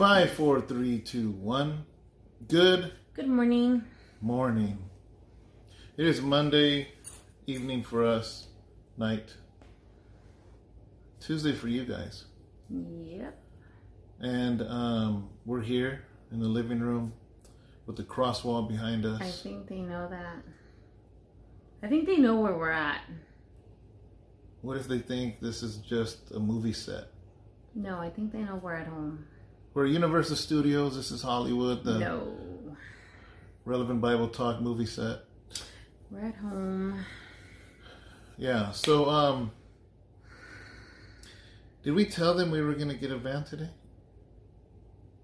Five, four, three, two, one. Good Good morning. morning. It is Monday evening for us, night. Tuesday for you guys. Yep. And um, we're here in the living room with the cross wall behind us. I think they know that. I think they know where we're at. What if they think this is just a movie set? No, I think they know we're at home. We're at Universal Studios. This is Hollywood, the no. Relevant Bible Talk movie set. We're at home. Yeah. So, um, did we tell them we were going to get a van today?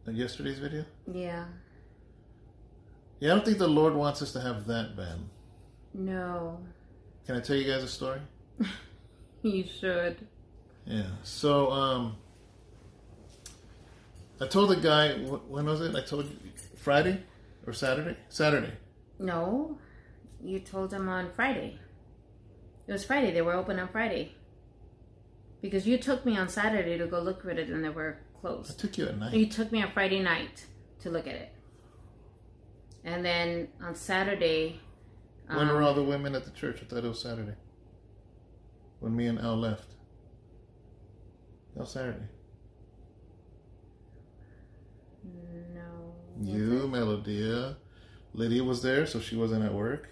Like yesterday's video? Yeah. Yeah, I don't think the Lord wants us to have that van. No. Can I tell you guys a story? You should. Yeah. So, um, I told the guy, when was it? I told you Friday or Saturday? Saturday. No. You told him on Friday. It was Friday. They were open on Friday. Because you took me on Saturday to go look at it and they were closed. I took you at night. You took me on Friday night to look at it. And then on Saturday. When um, were all the women at the church? I thought it was Saturday. When me and Al left. That was Saturday. No. You? Melodia. Lydia was there, so she wasn't at work.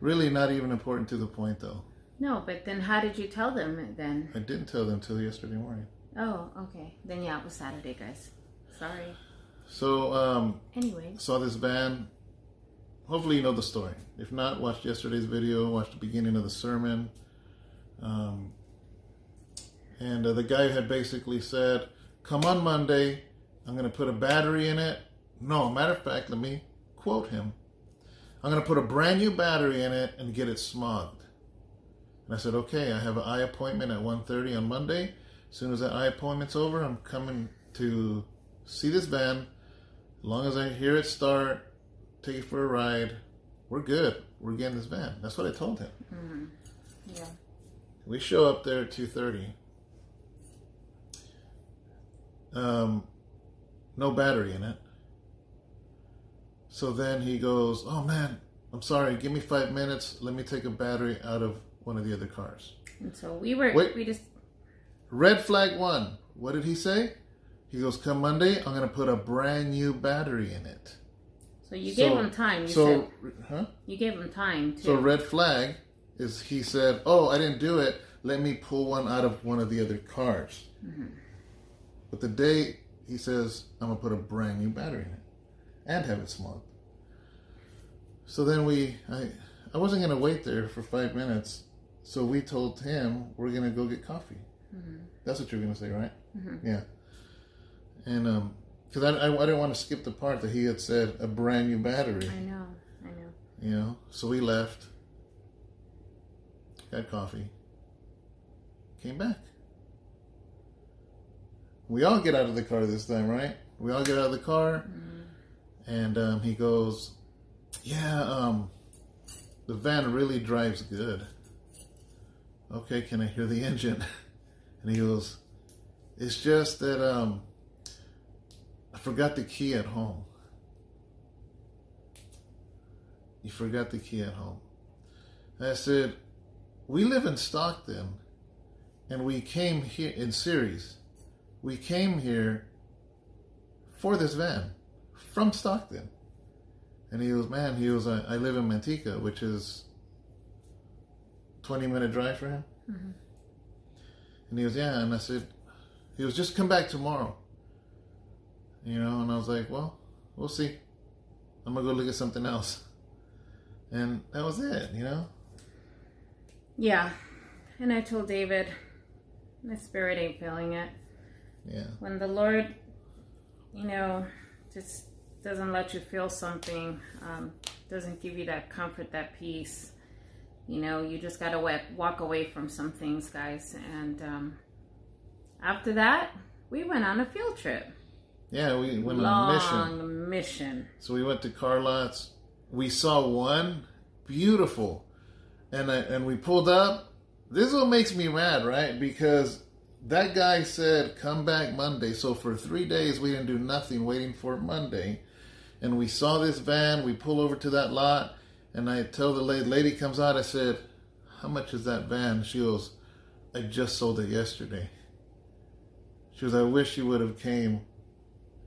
Really not even important to the point, though. No, but then how did you tell them then? I didn't tell them till yesterday morning. Oh, okay. Then yeah, it was Saturday, guys. Sorry. So, um, Anyway. saw this van. Hopefully, you know the story. If not, watch yesterday's video, watch the beginning of the sermon. Um, and uh, the guy had basically said, Come on Monday, I'm going to put a battery in it. No, matter of fact, let me quote him. I'm going to put a brand new battery in it and get it smogged. And I said, Okay, I have an eye appointment at 1.30 on Monday. As soon as that eye appointment's over, I'm coming to see this van. As long as I hear it start, take it for a ride, we're good. We're getting this van. That's what I told him. hmm Yeah. We show up there at two thirty. Um, no battery in it. So then he goes, "Oh man, I'm sorry. Give me five minutes. Let me take a battery out of one of the other cars." And so we were. Wait. We just. Red flag one. What did he say? He goes, "Come Monday, I'm gonna put a brand new battery in it." So you So- gave them time. You so, said huh? you gave him time to. So red flag is he said, "Oh, I didn't do it. Let me pull one out of one of the other cars." But the day he says, "I'm gonna put a brand new battery in it and have it smoked." So then we, I, I wasn't gonna wait there for five minutes. So we told him we're gonna go get coffee. That's what you're gonna say, right? Yeah. And um, because I, I, I didn't want to skip the part that he had said a brand new battery. I know. I know. You know, so we left, got coffee, came back. We all get out of the car this time, right? We all get out of the car, and um, he goes, "Yeah, um, the van really drives good." Okay, can I hear the engine? And he goes, "It's just that um, I forgot the key at home." You forgot the key at home. And I said, We live in Stockton and we came here in series. We came here for this van from Stockton. And he goes, Man, he goes, I, I live in Manteca, which is 20 minute drive for him. Mm-hmm. And he goes, Yeah. And I said, He goes, Just come back tomorrow. You know, and I was like, Well, we'll see. I'm going to go look at something else. And that was it, you know? Yeah. And I told David, my spirit ain't feeling it. Yeah. When the Lord, you know, just doesn't let you feel something, um, doesn't give you that comfort, that peace, you know, you just gotta wa- walk away from some things, guys. And um, after that, we went on a field trip. Yeah, we went on a mission. Long mission. So we went to car lots. We saw one beautiful, and I, and we pulled up. This is what makes me mad, right? Because that guy said, "Come back Monday." So for three days, we didn't do nothing, waiting for Monday. And we saw this van. We pull over to that lot, and I tell the lady, lady comes out. I said, "How much is that van?" She goes, "I just sold it yesterday." She goes, "I wish you would have came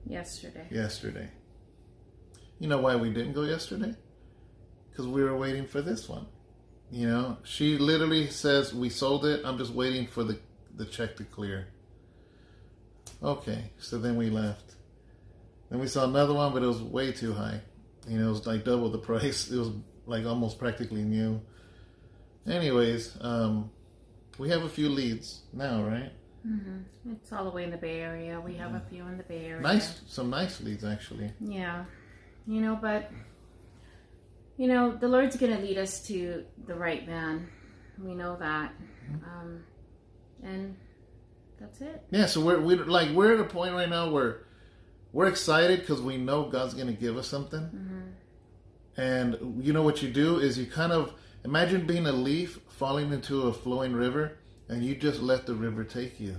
Yesterday. yesterday." You know why we didn't go yesterday? Because we were waiting for this one. You know, she literally says, "We sold it. I'm just waiting for the the check to clear." Okay, so then we left. Then we saw another one, but it was way too high. You know, it was like double the price. It was like almost practically new. Anyways, um, we have a few leads now, right? Mm-hmm. It's all the way in the Bay Area. We have a few in the Bay Area. Nice, some nice leads actually. Yeah. You know, but, you know, the Lord's going to lead us to the right man. We know that. Um, and that's it. Yeah, so we're we like we're at a point right now where we're excited because we know God's going to give us something. Mm-hmm. And you know what you do is you kind of imagine being a leaf falling into a flowing river, and you just let the river take you.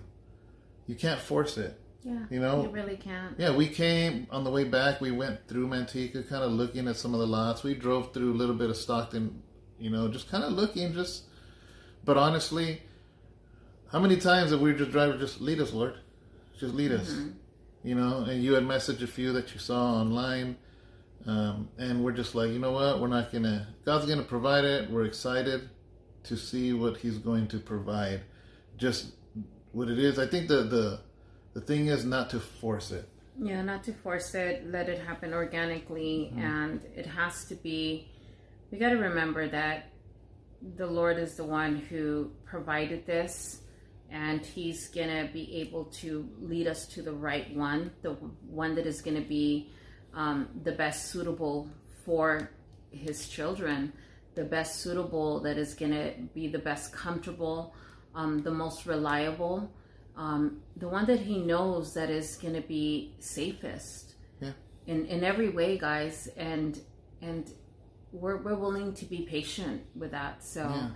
You can't force it. Yeah. You know? You really can't. Yeah, we came on the way back. We went through Manteca, kind of looking at some of the lots. We drove through a little bit of Stockton, you know, just kind of looking, just. But honestly, how many times have we just driving? Just lead us, Lord, just lead us. You know, and you had messaged a few that you saw online, um, and we're just like, you know what? We're not gonna. God's gonna provide it. We're excited to see what He's going to provide. Just what it is. I think the the the thing is not to force it. Yeah, not to force it, let it happen organically, and it has to be. We got to remember that the Lord is the one who provided this, and He's gonna be able to lead us to the right one, the one that is gonna be um, the best suitable for His children, the best suitable that is gonna be the best comfortable, um, the most reliable um, the one that he knows that is going to be safest Yeah. in in every way guys and and we're, we're willing to be patient with that so Yeah.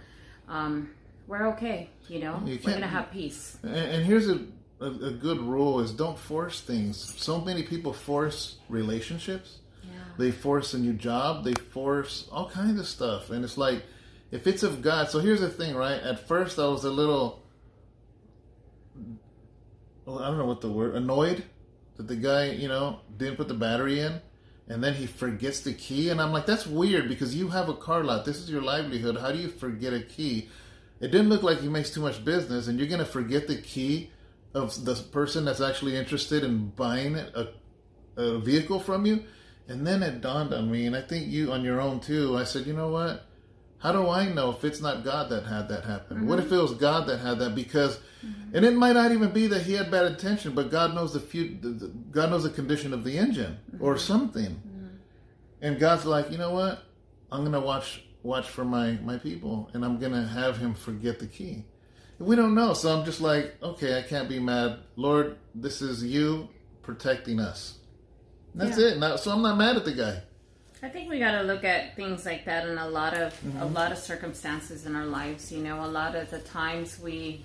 um, we're okay you know You we're gonna have peace And, and here's a, a a good rule: is don't force things. So many people force relationships. yeah They force a new job. They force all kinds of stuff, and it's like if it's of God. So here's the thing, right? At first, I was a little. Well, I don't know what the word annoyed that the guy, you know, didn't put the battery in, and then he forgets the key, and I'm like, that's weird because you have a car lot. This is your livelihood. How do you forget a key? It didn't look like he makes too much business, and you're gonna forget the key of the person that's actually interested in buying a, a vehicle from you. And then it dawned on me, and I think you on your own too. I said, you know what? How do I know if it's not God that had that happen? What if mm-hmm. it was God that had that? Because, mm-hmm. and it might not even be that he had bad intention, but God knows the few, the, the, God knows the condition of the engine or mm-hmm. something. And God's like, you know what? I'm gonna watch watch for my my people, and I'm gonna have him forget the key. We don't know, so I'm just like, okay, I can't be mad. Lord, this is you protecting us. That's Yeah. it. Now, so I'm not mad at the guy. I think we got to look at things like that in a lot of a mm-hmm. lot of circumstances in our lives. You know, a lot of the times we,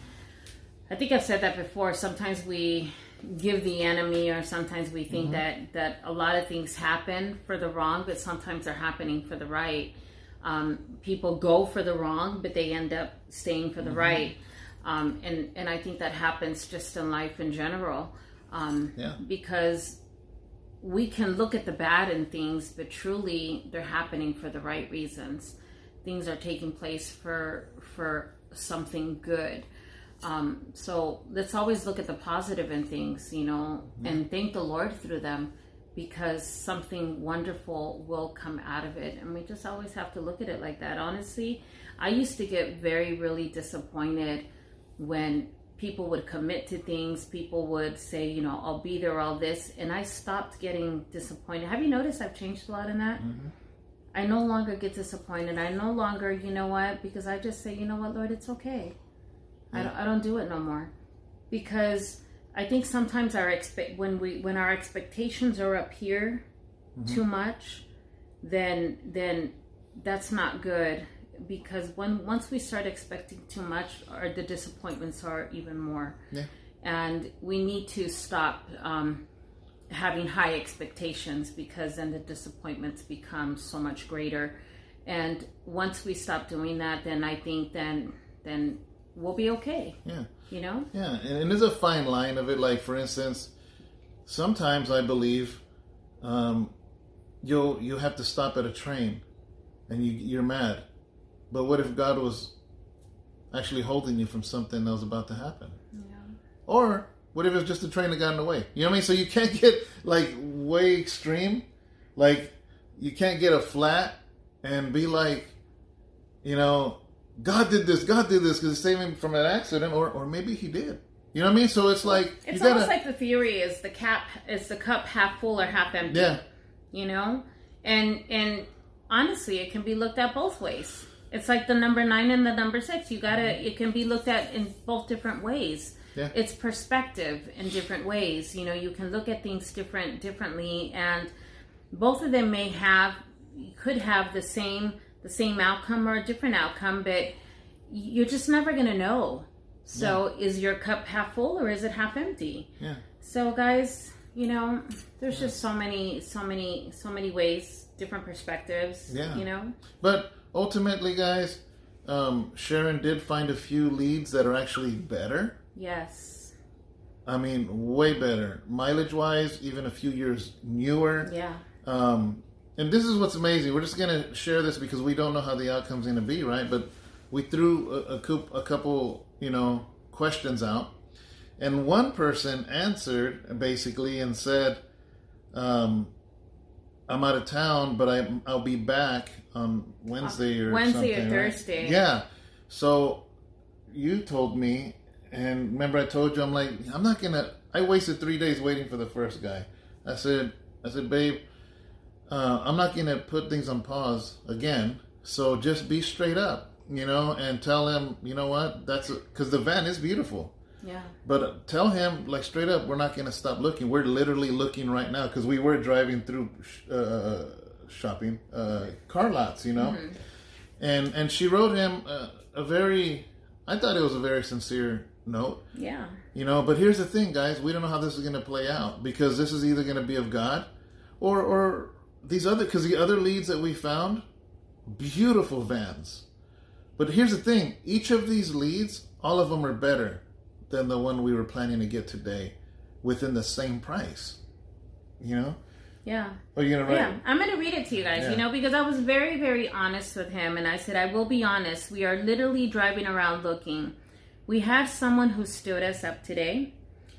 I think I've said that before. Sometimes we give the enemy, or sometimes we think mm-hmm. that that a lot of things happen for the wrong, but sometimes they're happening for the right. Um, people go for the wrong, but they end up staying for the right. Um, and and I think that happens just in life in general. Um, Yeah. because we can look at the bad in things, but truly they're happening for the right reasons. Things are taking place for for something good. Um, so let's always look at the positive in things, you know, and thank the Lord through them because something wonderful will come out of it. And we just always have to look at it like that. Honestly, I used to get very, really disappointed when people would commit to things, people would say, you know, I'll be there, all this, and I stopped getting disappointed. Have you noticed I've changed a lot in that? Mm-hmm. I no longer get disappointed. I no longer, you know what, because I just say, you know what, Lord, it's okay. I, don't, I don't do it no more. Because I think sometimes our expect when we when our expectations are up here too much, then then that's not good. because when once we start expecting too much, or the disappointments are even more. Yeah. And we need to stop um, having high expectations because then the disappointments become so much greater. And once we stop doing that, then I think then then we'll be okay. Yeah. You know. Yeah, and, and there's a fine line of it. Like for instance, sometimes I believe um, you'll you have to stop at a train, and you you're mad, but what if God was actually holding you from something that was about to happen? Yeah. Or what if it's just a train that got in the way? You know what I mean? So you can't get like way extreme. Like you can't get a flat and be like, you know, God did this, God did this because it saved him from an accident, or or maybe he did. You know what I mean? So it's like It's gotta, almost like the theory is the cap is the cup half full or half empty. yeah, You know, and and honestly, it can be looked at both ways. It's like the number nine and the number six. You gotta. Mm-hmm. It can be looked at in both different ways. Yeah. It's perspective in different ways. You know, you can look at things different differently, and both of them may have could have the same the same outcome or a different outcome, but you're just never gonna know. So, is your cup half full or is it half empty? yeah, So guys, you know, there's just so many, so many, so many ways, different perspectives. Yeah. You know. But ultimately, guys, um, Sharon did find a few leads that are actually better. Yes. I mean, way better mileage wise, even a few years newer. Yeah. Um, and this is what's amazing. We're just going to share this because we don't know how the outcome's going to be, right? But we threw a, a, coup- a couple, you know, questions out. And one person answered basically and said, um, I'm out of town, but I, I'll be back on Wednesday or Wednesday or something, right? Thursday. Yeah. So you told me, and remember I told you, I'm like, I'm not gonna. I wasted three days waiting for the first guy. I said, I said, babe, uh, I'm not gonna put things on pause again. So just be straight up, you know, and tell him, you know what, that's because the van is beautiful. Yeah. But tell him, like straight up, we're not going to stop looking. We're literally looking right now because we were driving through sh- uh, shopping uh, car lots, you know. And and she wrote him a, a very, I thought it was a very sincere note, Yeah. you know. But here's the thing, guys, we don't know how this is going to play out because this is either going to be of God, or or these other because the other leads that we found, beautiful vans. But here's the thing: each of these leads, all of them are better than the one we were planning to get today, within the same price. You know? Yeah. Are you gonna write? Yeah, I'm going to read it to you guys, Yeah. you know, because I was very, very honest with him. And I said, I will be honest. We are literally driving around looking. We had someone who stood us up today.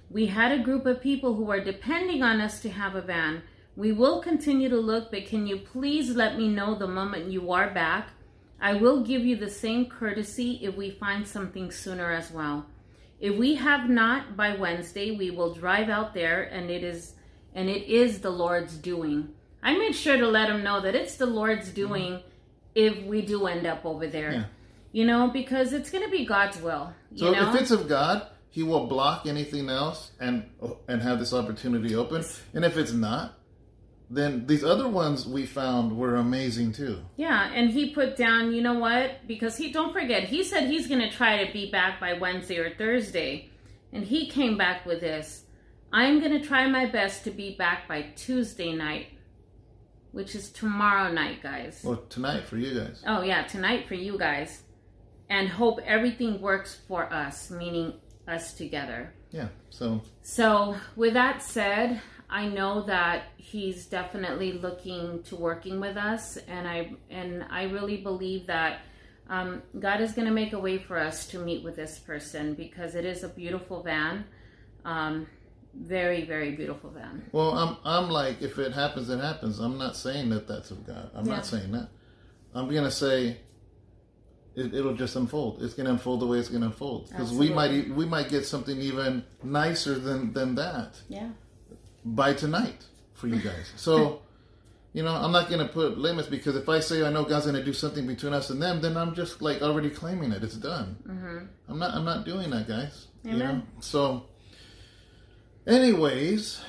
We had a group of people who are depending on us to have a van. We will continue to look, but can you please let me know the moment you are back? I will give you the same courtesy if we find something sooner as well. If we have not by Wednesday, we will drive out there and it is and it is the Lord's doing. I made sure to let him know that it's the Lord's mm-hmm. doing if we do end up over there. Yeah. You know, because it's going to be God's will, you So know. if it's of God, He will block anything else and and have this opportunity open. And if it's not, then these other ones we found were amazing too. Yeah, and he put down, you know what? Because he don't forget, he said he's going to try to be back by Wednesday or Thursday. And he came back with this. I'm going to try my best to be back by Tuesday night, which is tomorrow night, guys. Well, tonight for you guys. Oh, yeah, tonight for you guys. And hope everything works for us, meaning us together. Yeah. So So, with that said, I know that he's definitely looking to working with us, and I and I really believe that um, God is going to make a way for us to meet with this person because it is a beautiful van, um, very very beautiful van. Well, I'm I'm like, if it happens, it happens. I'm not saying that that's of God. I'm Yeah. not saying that. I'm gonna say it, it'll just unfold. It's gonna unfold the way it's gonna unfold because we might we might get something even nicer than than that Yeah, by tonight for you guys. So. You know, I'm not going to put limits because if I say I know God's going to do something between us and them, then I'm just like already claiming it. It's done. hmm I'm not. I'm not doing that, guys. You know. Amen. So, anyways,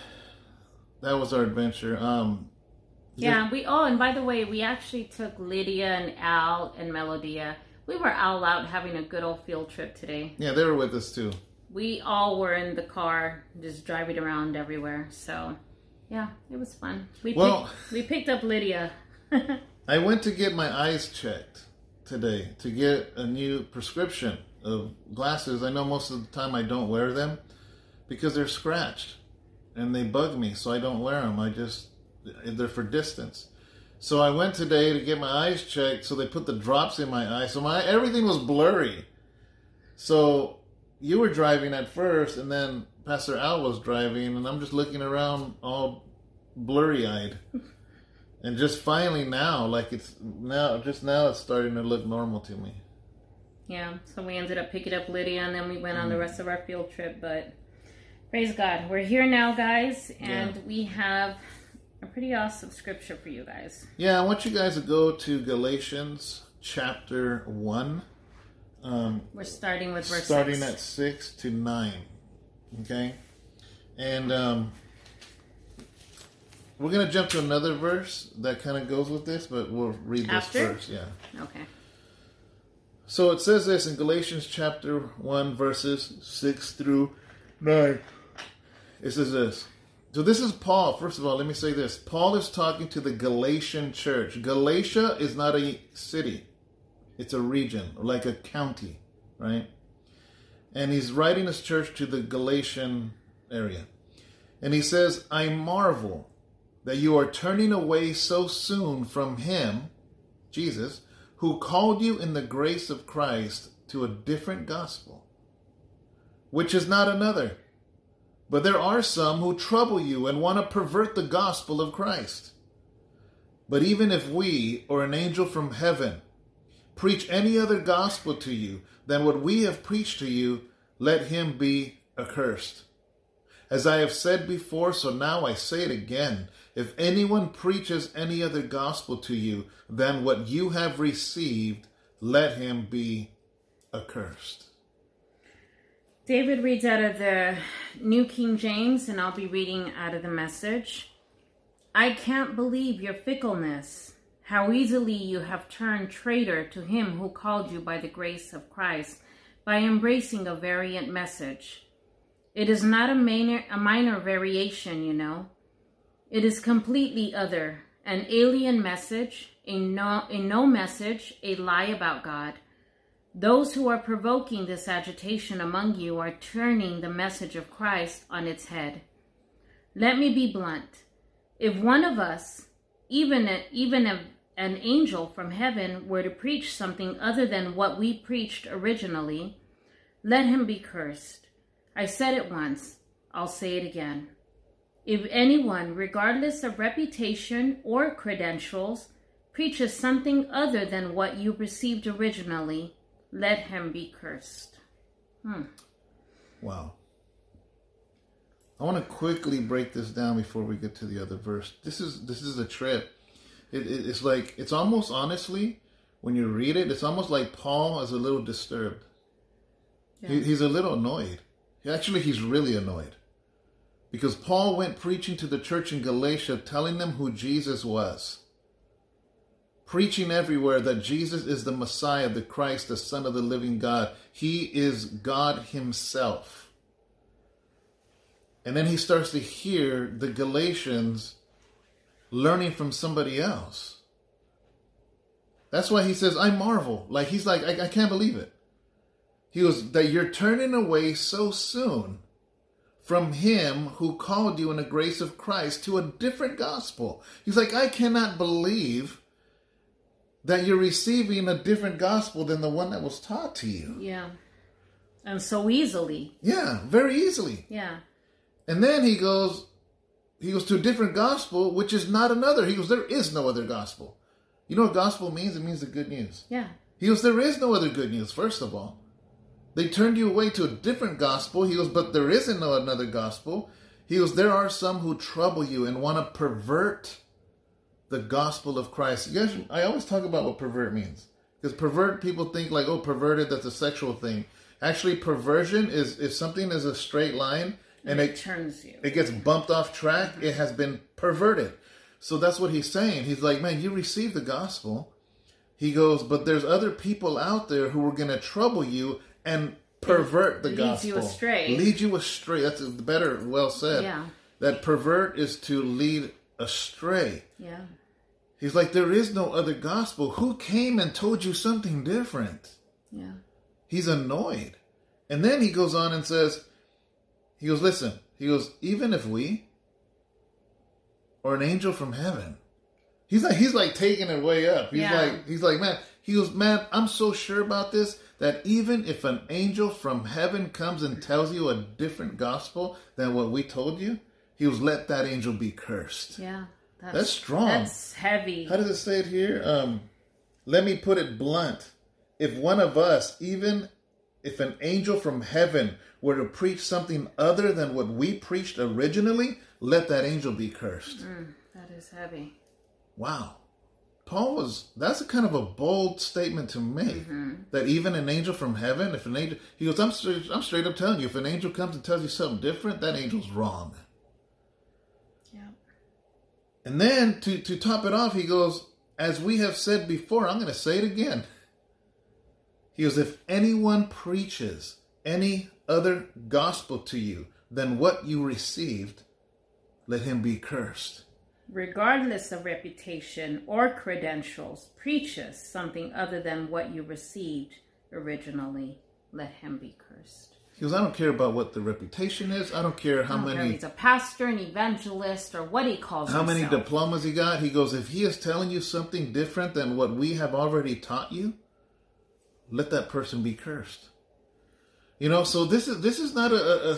that was our adventure. Um, Yeah, we oh and by the way, we actually took Lydia and Al and Melodia. We were all out having a good old field trip today. Yeah, they were with us too. We all were in the car just driving around everywhere. So yeah, it was fun. We Well- picked, we picked up Lydia. I went to get my eyes checked today to get a new prescription of glasses. I know most of the time I don't wear them because they're scratched and they bug me, so I don't wear them. I just they're for distance. So I went today to get my eyes checked. So they put the drops in my eye. So my everything was blurry. So you were driving at first, and then Pastor Al was driving, and I'm just looking around all blurry eyed. And just finally now, like it's now, just now it's starting to look normal to me. Yeah, so we ended up picking up Lydia and then we went on the mm-hmm. rest of our field trip. But praise God, we're here now, guys, and Yeah. we have a pretty awesome scripture for you guys. Yeah, I want you guys to go to Galatians chapter 1, um, We're starting with verse starting six. at 6 to 9. Okay? And um, we're going to jump to another verse that kind of goes with this, but we'll read this After? first. Yeah. Okay. So it says this in Galatians chapter 1, verses 6 through 9. It says this. So this is Paul. First of all, let me say this. Paul is talking to the Galatian church. Galatia is not a city, it's a region, like a county, right? And he's writing his church to the Galatian area. And he says, I marvel that you are turning away so soon from him, Jesus, who called you in the grace of Christ to a different gospel, which is not another. But there are some who trouble you and want to pervert the gospel of Christ. But even if we or an angel from heaven preach any other gospel to you than what we have preached to you, let him be accursed. As I have said before, so now I say it again. If anyone preaches any other gospel to you than what you have received, let him be accursed. David reads out of the New King James, and I'll be reading out of the message. I can't believe your fickleness, how easily you have turned traitor to him who called you by the grace of Christ, by embracing a variant message. It is not a minor, a minor variation, you know. It is completely other, an alien message, a no, a no message, a lie about God. Those who are provoking this agitation among you are turning the message of Christ on its head. Let me be blunt. If one of us, even even a, an angel from heaven, were to preach something other than what we preached originally, let him be cursed. I said it once, I'll say it again. If anyone, regardless of reputation or credentials, preaches something other than what you received originally, let him be cursed. Hmm. Wow. I want to quickly break this down before we get to the other verse. This is this is a trip. It, it, it's like it's almost honestly when you read it, it's almost like Paul is a little disturbed. He, he's a little annoyed. Actually, he's really annoyed because Paul went preaching to the church in Galatia, telling them who Jesus was, preaching everywhere that Jesus is the Messiah, the Christ, the Son of the living God. He is God Himself. And then he starts to hear the Galatians learning from somebody else. That's why he says, I marvel. Like, he's like, I, I can't believe it. He was that you're turning away so soon from him who called you in the grace of Christ to a different gospel. He's like, I cannot believe that you're receiving a different gospel than the one that was taught to you. Yeah. And so easily. Yeah, very easily. Yeah. And then he goes, he goes to a different gospel, which is not another. He goes, there is no other gospel. You know what gospel means? It means the good news. Yeah. He goes, there is no other good news, first of all. They turned you away to a different gospel. He goes, but there isn't no another gospel. He goes, there are some who trouble you and want to pervert the gospel of Christ. You guys, I always talk about what pervert means. Because pervert, people think like, oh, perverted, that's a sexual thing. Actually, perversion is if something is a straight line and it it turns you. it gets bumped off track, it has been perverted. So that's what he's saying. He's like, man, you received the gospel. He goes, but there's other people out there who are going to trouble you and pervert the Leads gospel. you astray. Lead you astray. That's better, well said. Yeah. That pervert is to lead astray. Yeah. He's like, there is no other gospel. Who came and told you something different? Yeah. He's annoyed. And then he goes on and says, he goes, listen, he goes, even if we or an angel from heaven, he's like, he's like taking it way up. He's Yeah. like, he's like, man, he goes, man, I'm so sure about this that even if an angel from heaven comes and tells you a different gospel than what we told you, he goes, let that angel be cursed. Yeah. That's, That's strong. That's heavy. How does it say it here? Um, let me put it blunt. If one of us, even if an angel from heaven were to preach something other than what we preached originally, let that angel be cursed. Mm, that is heavy. Wow. Paul was, that's a kind of a bold statement to make. That even an angel from heaven, if an angel, he goes, I'm straight, I'm straight up telling you, if an angel comes and tells you something different, that angel's wrong. Yeah. And then to, to top it off, he goes, As we have said before, I'm going to say it again. He goes, If anyone preaches any other gospel to you than what you received, let him be cursed. Regardless of reputation or credentials, preaches something other than what you received originally. Let him be cursed. He goes, I don't care about what the reputation is. I don't care how don't care many he's a pastor, an evangelist, or what he calls himself. how many diplomas he got. He goes, if he is telling you something different than what we have already taught you, let that person be cursed. You know, so this is this is not a a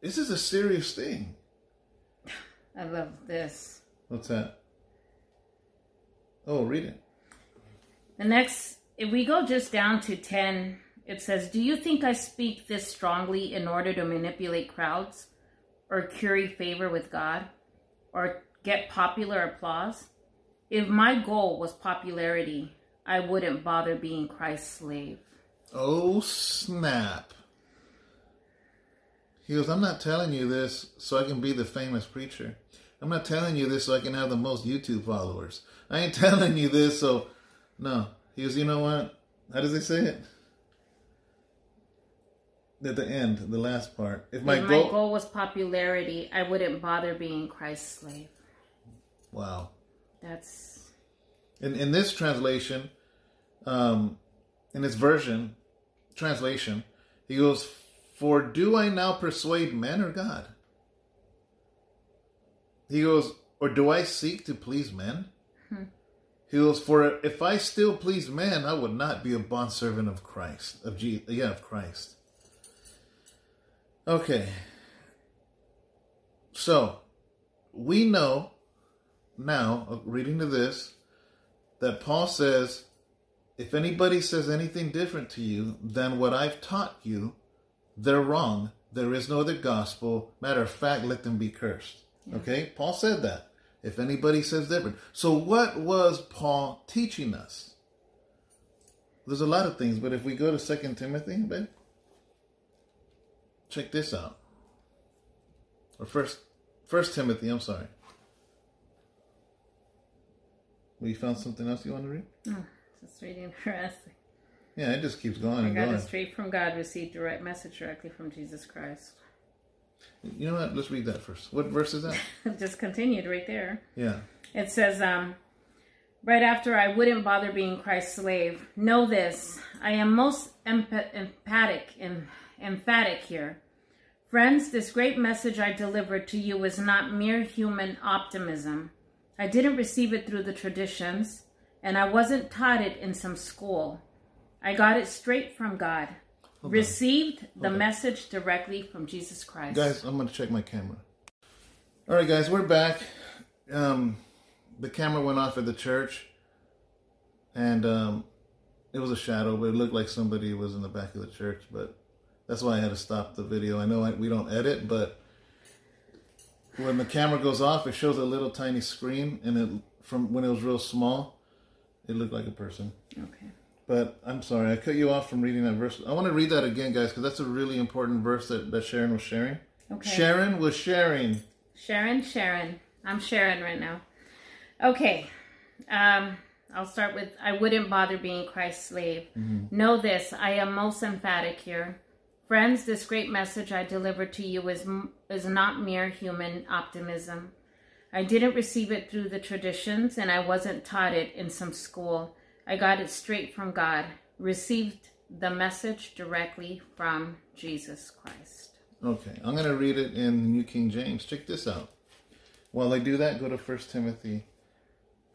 this is a serious thing. I love this. What's that? Oh, read it. The next, if we go just down to 10, it says, Do you think I speak this strongly in order to manipulate crowds or curry favor with God or get popular applause? If my goal was popularity, I wouldn't bother being Christ's slave. Oh snap! He goes, I'm not telling you this so I can be the famous preacher. I'm not telling you this so I can have the most YouTube followers. I ain't telling you this so no. He goes, you know what? How does he say it? At the end, the last part. If my if goal, my goal was popularity, I wouldn't bother being Christ's slave. wow. That's In in this translation, um, in this version, translation, he goes, For do I now persuade men or God? He goes, Or do I seek to please men? He goes, For if I still please men, I would not be a bondservant of Christ. Of Je- yeah, of Christ. Okay. So we know now, uh, reading to this, that Paul says, if anybody says anything different to you than what I've taught you, they're wrong. There is no other gospel. Matter of fact, let them be cursed. Okay? Paul said that. If anybody says different. So, what was Paul teaching us? There's a lot of things, but if we go to Second Timothy, babe, check this out. Or first, First Timothy. I'm sorry. Well, you found something else you want to read? that's really interesting. Yeah, it just keeps going I and got going. it straight from God, received direct message directly from Jesus Christ. You know what? Let's read that first. What verse is that? Just continued right there. Yeah. It says, um, right after I wouldn't bother being Christ's slave. Know this: I am most emp- emphatic, em- emphatic here, friends. This great message I delivered to you was not mere human optimism. I didn't receive it through the traditions, and I wasn't taught it in some school. I got it straight from God. Received the message directly from Jesus Christ. Guys, I'm going to check my camera. All right, guys, we're back. Um, the camera went off at the church, and um, it was a shadow, but it looked like somebody was in the back of the church. But that's why I had to stop the video. I know I, we don't edit, but when the camera goes off, it shows a little tiny screen, and it from when it was real small, it looked like a person. Okay. But I'm sorry, I cut you off from reading that verse. I want to read that again, guys, because that's a really important verse that, that Sharon was sharing. Okay. Sharon was sharing. Sharon, Sharon. I'm Sharon right now. Okay. Um, I'll start with I wouldn't bother being Christ's slave. Know this, I am most emphatic here. Friends, this great message I delivered to you is, is not mere human optimism. I didn't receive it through the traditions, and I wasn't taught it in some school. I got it straight from God, received the message directly from Jesus Christ. Okay, I'm going to read it in the New King James. Check this out. While I do that, go to 1 Timothy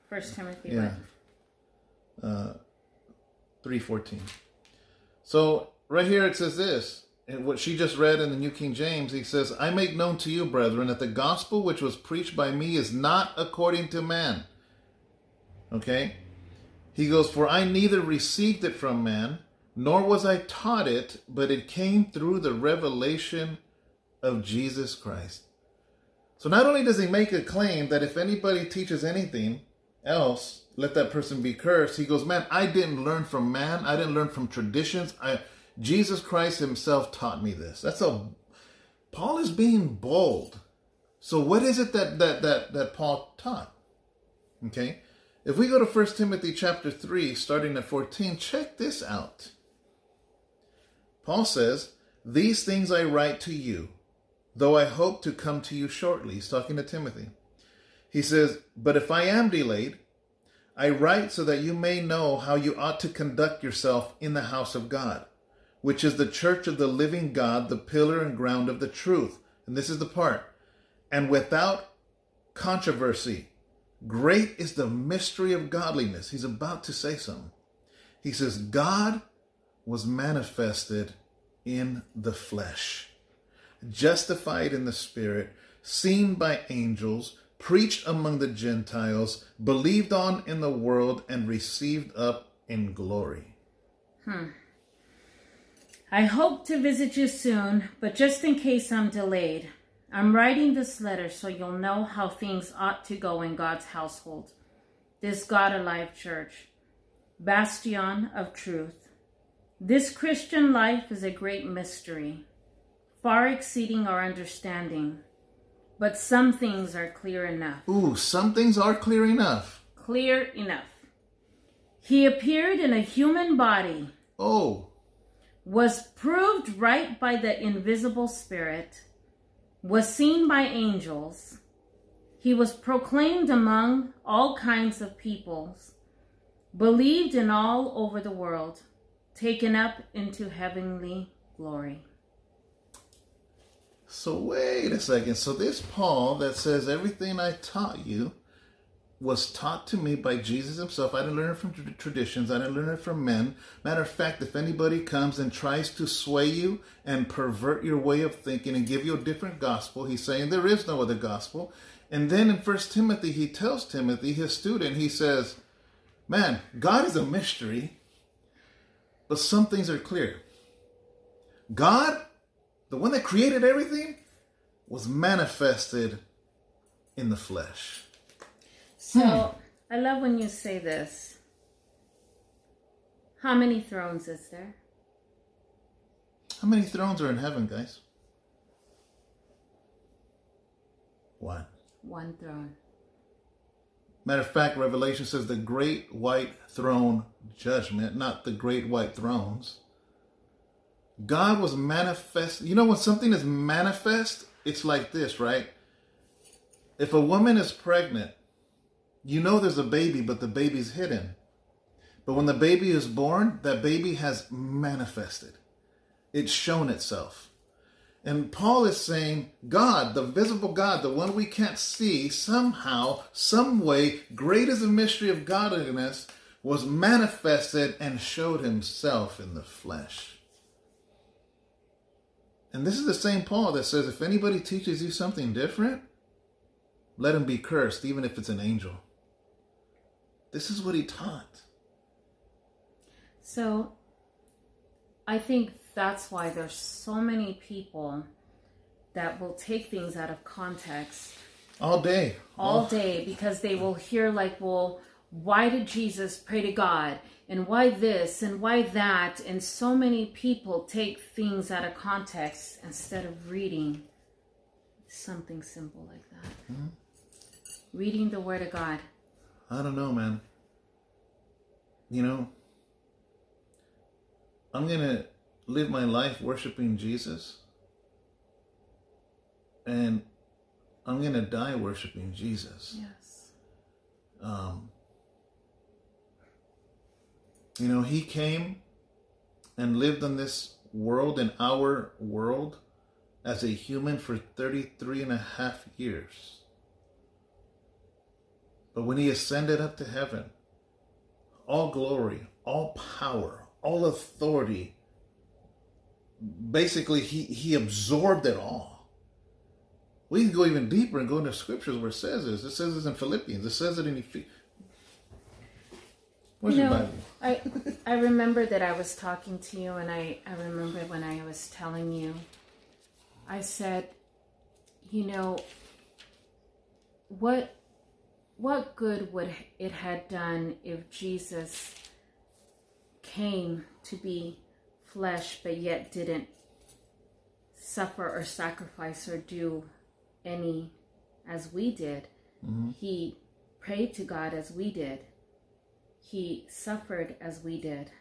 First Timothy. yeah, uh, 3.14. So right here it says this. And what she just read in the New King James, he says, I make known to you, brethren, that the gospel which was preached by me is not according to man. Okay? He goes, For I neither received it from man, nor was I taught it, but it came through the revelation of Jesus Christ. So not only does he make a claim that if anybody teaches anything else, let that person be cursed, he goes, Man, I didn't learn from man, I didn't learn from traditions. I Jesus Christ himself taught me this. That's a Paul is being bold. So what is it that that that, that Paul taught? Okay? If we go to 1 Timothy chapter 3, starting at 14, check this out. Paul says, These things I write to you, though I hope to come to you shortly. He's talking to Timothy. He says, But if I am delayed, I write so that you may know how you ought to conduct yourself in the house of God, which is the church of the living God, the pillar and ground of the truth. And this is the part. And without controversy, great is the mystery of godliness. He's about to say something. He says, God was manifested in the flesh, justified in the spirit, seen by angels, preached among the Gentiles, believed on in the world, and received up in glory. Hmm. I hope to visit you soon, but just in case I'm delayed, I'm writing this letter so you'll know how things ought to go in God's household. This God alive church, bastion of truth. This Christian life is a great mystery, far exceeding our understanding. But some things are clear enough. Ooh, some things are clear enough. Clear enough. He appeared in a human body, Oh, was proved right by the invisible Spirit, was seen by angels. He was proclaimed among all kinds of peoples, believed in all over the world, taken up into heavenly glory. so wait a second. So this Paul that says everything I taught you was taught to me by Jesus himself. I didn't learn it from tra- traditions. I didn't learn it from men. Matter of fact, if anybody comes and tries to sway you and pervert your way of thinking and give you a different gospel, he's saying there is no other gospel. And then in First Timothy, he tells Timothy, his student, he says, "Man, God is a mystery, but some things are clear. God, the one that created everything, was manifested in the flesh." So hmm. I love when you say this. How many thrones is there? How many thrones are in heaven, guys? One. One throne. Matter of fact, Revelation says the great white throne judgment, not the great white thrones. God was manifest. You know, when something is manifest, it's like this, right? If a woman is pregnant, you know there's a baby, but the baby's hidden. But when the baby is born, that baby has manifested. It's shown itself. And Paul is saying, God, the visible God, the one we can't see, somehow, some way, great is the mystery of godliness, was manifested and showed himself in the flesh. And this is the same Paul that says, if anybody teaches you something different, let him be cursed, even if it's an angel. This is what he taught. So I think that's why there's so many people that will take things out of context All day. all day because they will hear like, well, why did Jesus pray to God? And why this and why that? And so many people take things out of context instead of reading something simple like that. Hmm? Reading the Word of God. I don't know, man. You know, I'm going to live my life worshiping Jesus. And I'm going to die worshiping Jesus. Yes. Um, you know, he came and lived in this world, in our world, as a human for 33 and a half years. But when he ascended up to heaven, all glory, all power, all authority, basically, he, he absorbed it all. We can go even deeper and go into scriptures where it says this. It says this in Philippians. It says it in Ephesians. Where's you your know, Bible? I I remember that I was talking to you, and I I remember when I was telling you, I said, you know, what what good would it had done if Jesus came to be flesh, but yet didn't suffer or sacrifice or do any as we did? Mm-hmm. He prayed to God as we did he suffered as we did.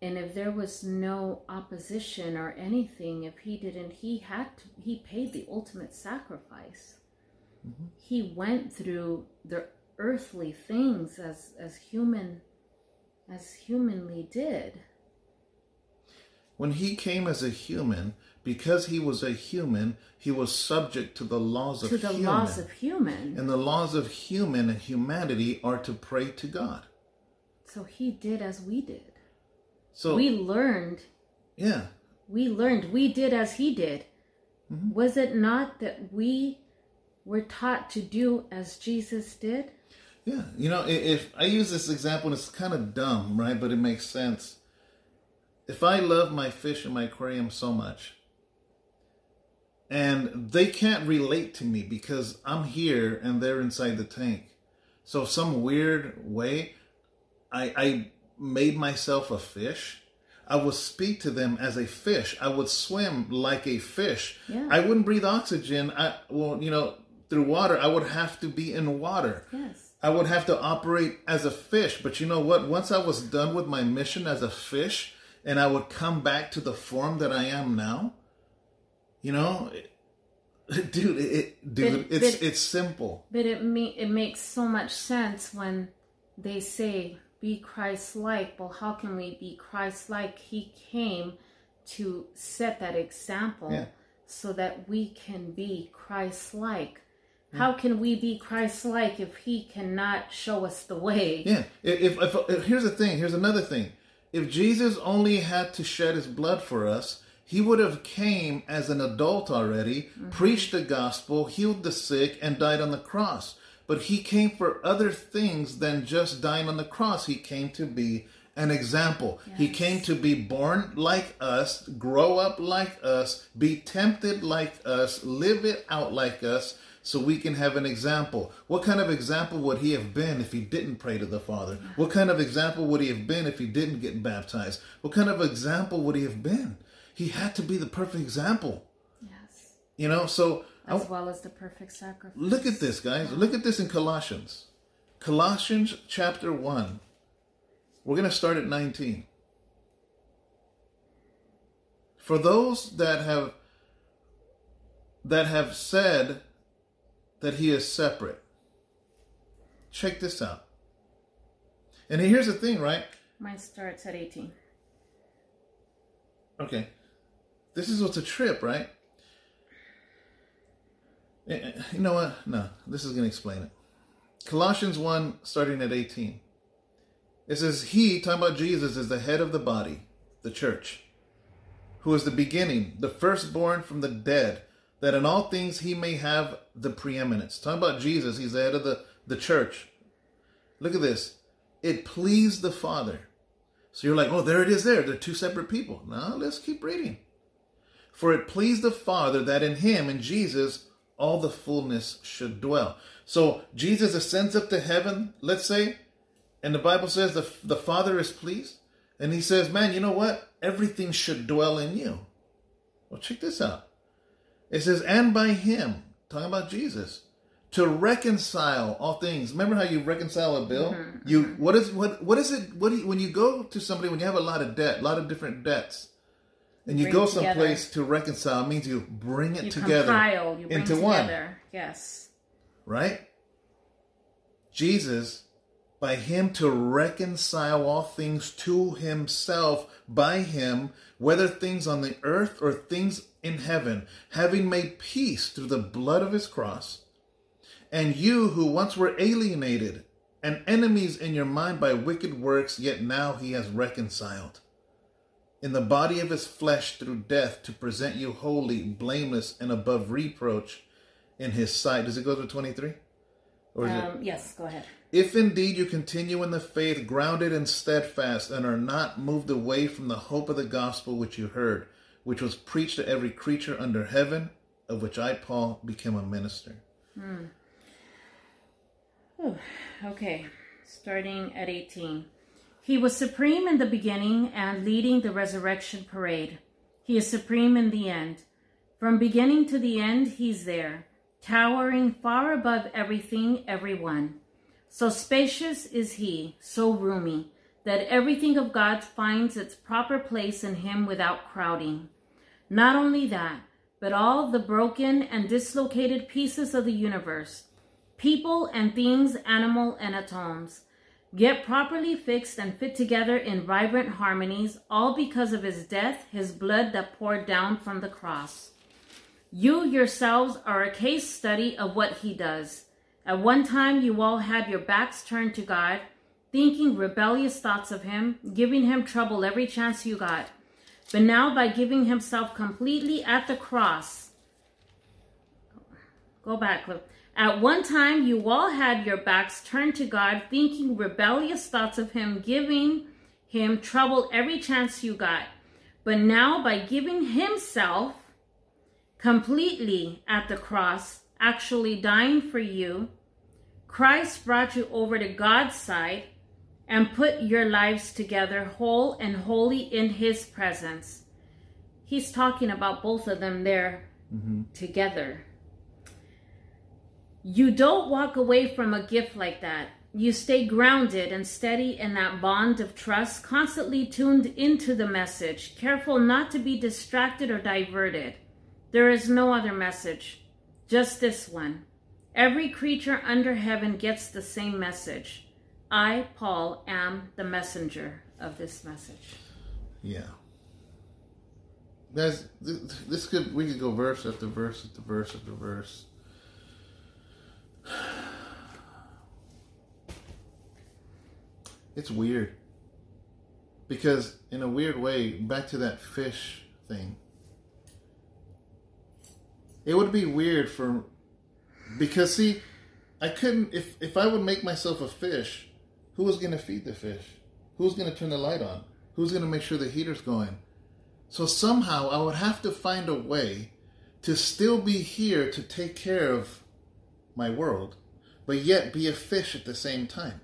And if there was no opposition or anything, if he didn't, he had to, he paid the ultimate sacrifice. He went through the earthly things as, as human, as humanly did. When he came as a human, because he was a human, he was subject to the laws of To the human. laws of human. and the laws of human and humanity are to pray to God. So he did as we did. So We learned yeah, we learned we did as he did mm-hmm. was it not that we were taught to do as jesus did yeah. You know, if I use this example, and it's kind of dumb, right? But it makes sense. If I love my fish in my aquarium so much, and they can't relate to me because I'm here and they're inside the tank, so some weird way, I, I made myself a fish. I would speak to them as a fish. I would swim like a fish. Yeah. I wouldn't breathe oxygen. I well, you know, through water. I would have to be in water. yes I would have to operate as a fish. But you know what? Once I was done with my mission as a fish and I would come back to the form that I am now, you know, dude, it, dude, But- it's but- it's simple. but it me- it makes so much sense when they say be christ-like well how can we be christ-like he came to set that example Yeah. so that we can be christ-like how can we be christ-like if he cannot show us the way Yeah. If, if, if here's the thing, here's another thing. If Jesus only had to shed his blood for us, he would have came as an adult already, mm-hmm. preached the gospel, healed the sick, and died on the cross. But he came for other things than just dying on the cross. He came to be an example. He came to be born like us, grow up like us, be tempted like us, live it out like us, so we can have an example. What kind of example would he have been if he didn't pray to the Father? What kind of example would he have been if he didn't get baptized? What kind of example would he have been? He had to be the perfect example. yes You know, so as well as the perfect sacrifice look at this, guys. Look at this in Colossians. Colossians chapter 1. We're going to start at 19. For those that have that have said that he is separate. Check this out. And here's the thing, right? mine starts at 18 Okay. This is what's a trip, right? Eh, eh, You know what? No, this is going to explain it. Colossians 1, starting at 18. It says, He, talking about Jesus, is the head of the body, the church, who is the beginning, the firstborn from the dead, that in all things he may have the preeminence. Talking about Jesus, he's the head of the, the church. Look at this. It pleased the Father. So you're like, oh, there it is there. They're two separate people. Now let's keep reading. For it pleased the Father that in him, in Jesus, all the fullness should dwell. So Jesus ascends up to heaven, let's say, and the Bible says the, the Father is pleased. And he says, man, you know what? Everything should dwell in you. Well, check this out. It says, and by him, talking about Jesus, to reconcile all things. Remember how you reconcile a bill? Mm-hmm, you mm-hmm. what is what what is it? What do you, when you go to somebody when you have a lot of debt, a lot of different debts, and you bring go someplace to reconcile, means you bring it you together compile, you into one. Yes. Right. Jesus, by him to reconcile all things to himself, by him, whether things on the earth or things in heaven, having made peace through the blood of his cross and you who once were alienated and enemies in your mind by wicked works, yet now he has reconciled in the body of his flesh through death to present you holy, blameless, and above reproach in his sight. Does it go to 23? Or um. Yes, go ahead. If indeed you continue in the faith, grounded and steadfast, and are not moved away from the hope of the gospel which you heard, which was preached to every creature under heaven, of which I, Paul, became a minister. Hmm okay, starting at 18. He was supreme in the beginning and leading the resurrection parade. He is supreme in the end. From beginning to the end, he's there, towering far above everything, everyone. So spacious is he, so roomy, that everything of God finds its proper place in him without crowding. Not only that, but all the broken and dislocated pieces of the universe people and things, animal and atoms, get properly fixed and fit together in vibrant harmonies, all because of his death, his blood that poured down from the cross. You yourselves are a case study of what he does. At one time, you all had your backs turned to God, thinking rebellious thoughts of him, giving him trouble every chance you got. But now, by giving himself completely at the cross, go back. At one time, you all had your backs turned to God, thinking rebellious thoughts of Him, giving Him trouble every chance you got. But now, by giving Himself completely at the cross, actually dying for you, Christ brought you over to God's side and put your lives together whole and holy in His presence. He's talking about both of them there mm-hmm. together. You don't walk away from a gift like that. You stay grounded and steady in that bond of trust, constantly tuned into the message, careful not to be distracted or diverted. There is no other message, just this one. Every creature under heaven gets the same message. I, Paul, am the messenger of this message. Yeah. Guys, this could we could go verse after verse after verse after verse it's weird. Because, in a weird way, back to that fish thing, it would be weird for. Because, see, I couldn't. If, if I would make myself a fish, who was going to feed the fish? Who's going to turn the light on? Who's going to make sure the heater's going? So, somehow, I would have to find a way to still be here to take care of my world, but yet be a fish at the same time.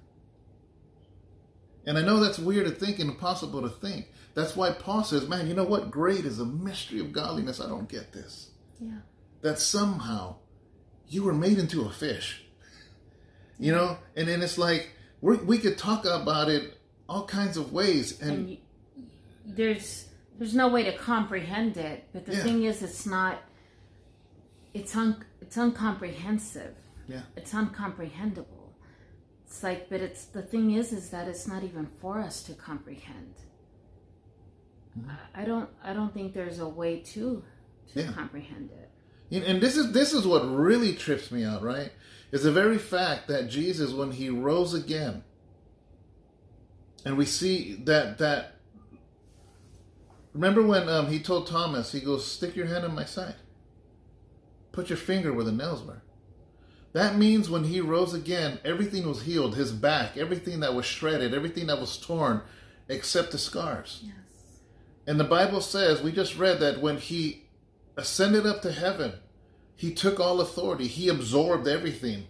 And I know that's weird to think and impossible to think. That's why Paul says, man, you know what? Great is a mystery of godliness. I don't get this. Yeah. That somehow you were made into a fish. You know? And then it's like, we we could talk about it all kinds of ways. And, and there's there's no way to comprehend it. But the yeah. thing is, it's not, it's, un, it's incomprehensive. Yeah. It's uncomprehendable. It's like, but it's the thing is, is that it's not even for us to comprehend. Mm-hmm. I don't, I don't think there's a way to to yeah. comprehend it. And this is this is what really trips me out, right? Is the very fact that Jesus, when he rose again, and we see that that. Remember when um, he told Thomas, he goes, "Stick your hand in my side. Put your finger where the nails were." That means when he rose again, everything was healed. His back, everything that was shredded, everything that was torn, except the scars. Yes. And the Bible says, we just read that when he ascended up to heaven, he took all authority, he absorbed everything.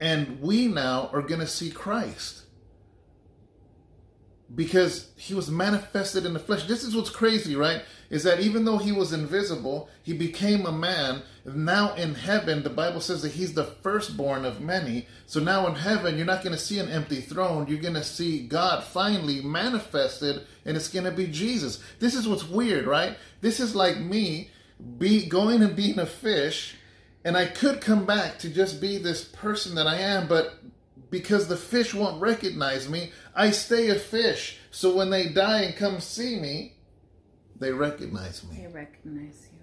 And we now are going to see Christ because he was manifested in the flesh. This is what's crazy, right? Is that even though he was invisible, he became a man. Now in heaven, the Bible says that he's the firstborn of many. So now in heaven, you're not going to see an empty throne. You're going to see God finally manifested, and it's going to be Jesus. This is what's weird, right? This is like me be going and being a fish, and I could come back to just be this person that I am, but because the fish won't recognize me, I stay a fish. So when they die and come see me, they recognize me. They recognize you.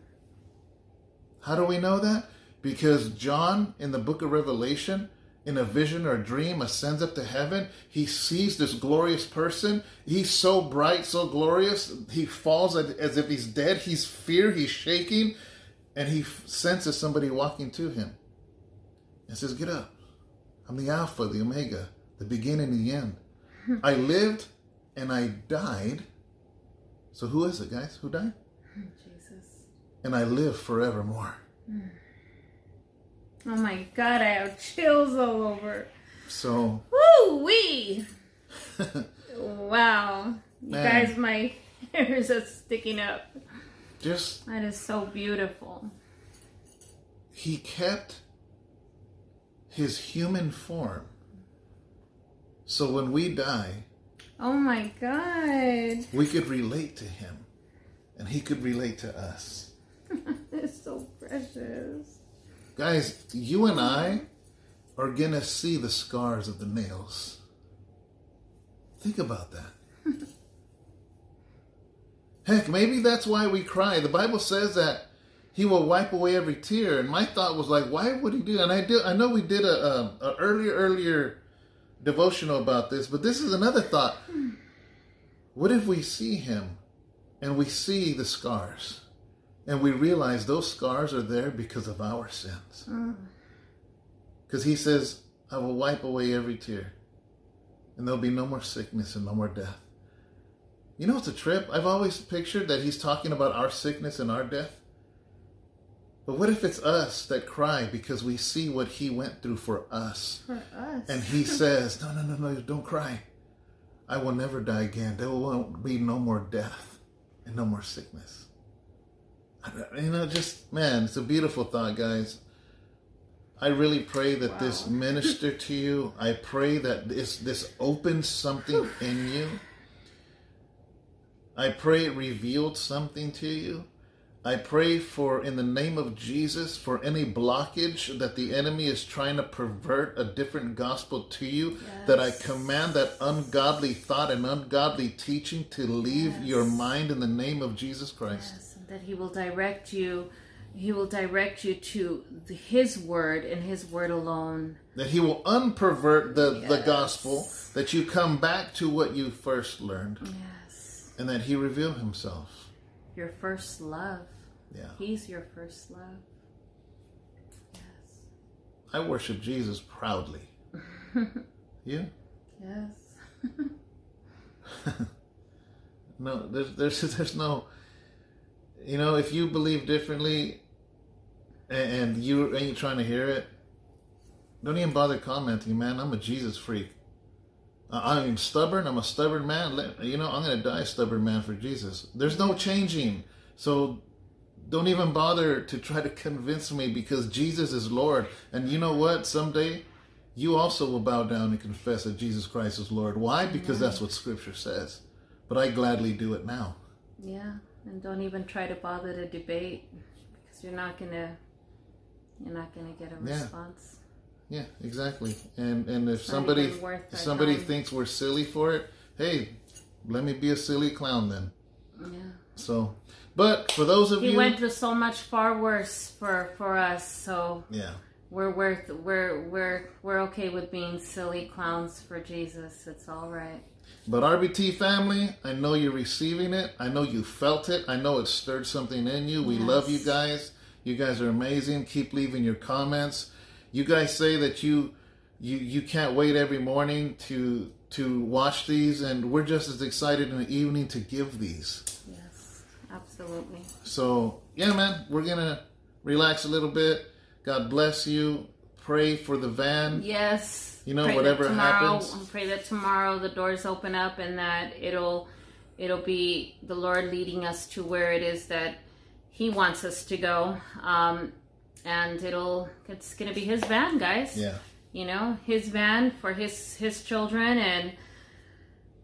How do we know that? Because John in the book of Revelation, in a vision or a dream, ascends up to heaven. He sees this glorious person. He's so bright, so glorious. He falls as if he's dead. He's fear, he's shaking, and he senses somebody walking to him and says, Get up. I'm the Alpha, the Omega, the beginning and the end. I lived and I died. So who is it, guys? Who died? Jesus. And I live forevermore. Hmm. Oh my God, I have chills all over. So. Woo wee! wow. You Man. guys, my hairs are sticking up. Just That is so beautiful. he kept his human form. So when we die, Oh my God. we could relate to him and he could relate to us. it's so precious. Guys, you and I are going to see the scars of the nails. Think about that. Heck, maybe that's why we cry. The Bible says that he will wipe away every tear, and my thought was like, why would he do? That? And I did. I know we did a, a, a earlier earlier devotional about this, but this is another thought. Hmm. What if we see him, and we see the scars, and we realize those scars are there because of our sins? Mm. Because he says, I will wipe away every tear, and there'll be no more sickness and no more death. You know, it's a trip. I've always pictured that he's talking about our sickness and our death. But what if it's us that cry because we see what he went through for us? For us. And he says, No, no, no, no, don't cry. I will never die again. There won't be no more death and no more sickness. You know, just, man, it's a beautiful thought, guys. I really pray that this minister to you. I pray that this this opens something in you. I pray it revealed something to you. I pray for, in the name of Jesus, for any blockage that the enemy is trying to pervert a different gospel to you, that I command that ungodly thought and ungodly teaching to leave Yes. your mind in the name of Jesus Christ. Yes, that He will direct you. He will direct you to the, His word and His word alone. That he will unpervert the, the gospel, that you come back to what you first learned, Yes, and that he reveal himself. your first love. Yeah. He's your first love. Yes, I worship Jesus proudly. you? yes. No, there's there's there's no. You know, if you believe differently, and, and you ain't trying to hear it, don't even bother commenting, man. I'm a Jesus freak. I- I'm stubborn. I'm a stubborn man. You know, I'm gonna die a stubborn man for Jesus. There's no changing. So don't even bother to try to convince me because Jesus is Lord. And you know what? Someday you also will bow down and confess that Jesus Christ is Lord. Why? Because that's what Scripture says. But I gladly do it now. Yeah, and don't even try to bother to debate because you're not gonna you're not gonna get a Yeah. response. Yeah, exactly. And and if It's somebody if somebody time. thinks we're silly for it, hey, let me be a silly clown then. Yeah. So, but for those of He you, he went through so much far worse for for us, so yeah, we're worth we're we're we're okay with being silly clowns for Jesus. It's all right. But RBT family, I know you're receiving it. I know you felt it. I know it stirred something in you. We Yes. love you guys. You guys are amazing. Keep leaving your comments. You guys say that you you you can't wait every morning to to watch these and we're just as excited in the evening to give these. Yes, absolutely. So, yeah man, we're going to relax a little bit. God bless you. Pray for the van. Yes. You know, Pray whatever tomorrow, happens. Pray that tomorrow the doors open up and that it'll it'll be the Lord leading us to where it is that He wants us to go. Um, and it'll it's gonna be His van, guys. Yeah. You know, His van for His His children and.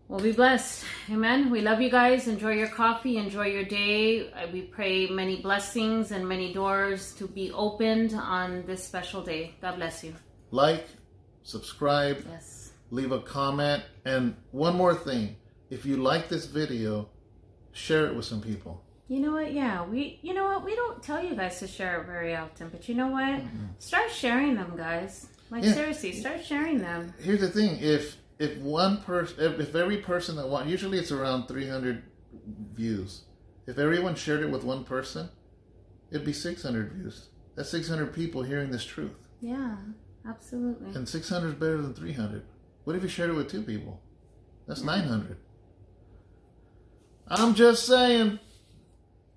We'll be blessed. Amen. We love you guys. Enjoy your coffee. Enjoy your day. We pray many blessings and many doors to be opened on this special day. God bless you. Like, subscribe, Yes. leave a comment, and one more thing. If you like this video, share it with some people. You know what? Yeah, we. You know what? We don't tell you guys to share it very often, but you know what? Start sharing them, guys. Like Yeah. seriously, start sharing them. Here's the thing: if if one person, if, if every person that want, usually it's around 300 views. If everyone shared it with one person, it'd be 600 views. That's 600 people hearing this truth, Yeah, absolutely. and 600 is better than 300. What if you shared it with two people? That's 900. I'm just saying.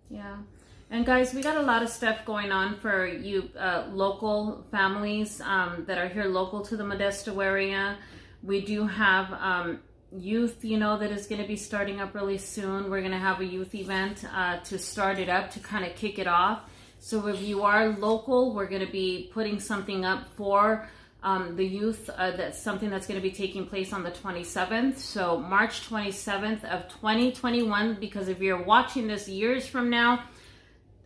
Yeah. And guys, we got a lot of stuff going on for you uh, local families um, that are here local to the Modesto area. We do have um, youth, you know, that is going to be starting up really soon. We're going to have a youth event uh, to start it up, to kind of kick it off. So if you are local, we're going to be putting something up for um, the youth. Uh, that's something that's going to be taking place on the 27th. So March 27th of 2021. Because if you're watching this years from now,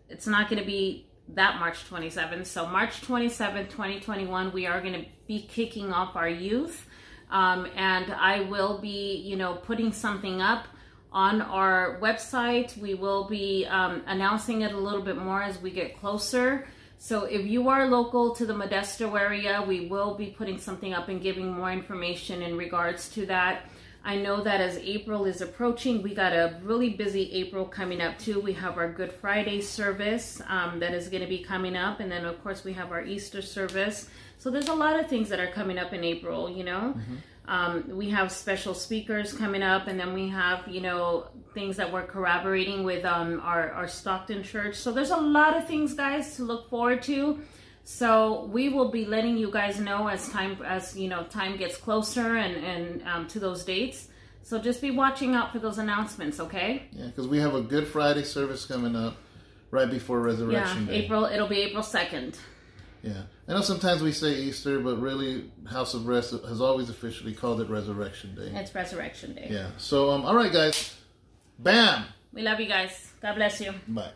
it's not going to be that March 27th. So March 27th, 2021, we are going to be kicking off our youth. Um, and I will be, you know, putting something up on our website. We will be um, announcing it a little bit more as we get closer. So if you are local to the Modesto area, we will be putting something up and giving more information in regards to that. I know that as April is approaching, we got a really busy April coming up too. We have our Good Friday service um, that is going to be coming up, and then of course we have our Easter service. So there's a lot of things that are coming up in April. You know, um, we have special speakers coming up, and then we have you know things that we're corroborating with um, our our Stockton church. So there's a lot of things, guys, to look forward to. So we will be letting you guys know as time as you know time gets closer and and um, to those dates. So just be watching out for those announcements, okay? Yeah, because we have a Good Friday service coming up right before Yeah, Resurrection Day. April. It'll be April second. Yeah. I know sometimes we say Easter, but really House of Rest has always officially called it Resurrection Day. It's Resurrection Day. Yeah. So, um, all right, guys. Bam. We love you guys. God bless you. Bye.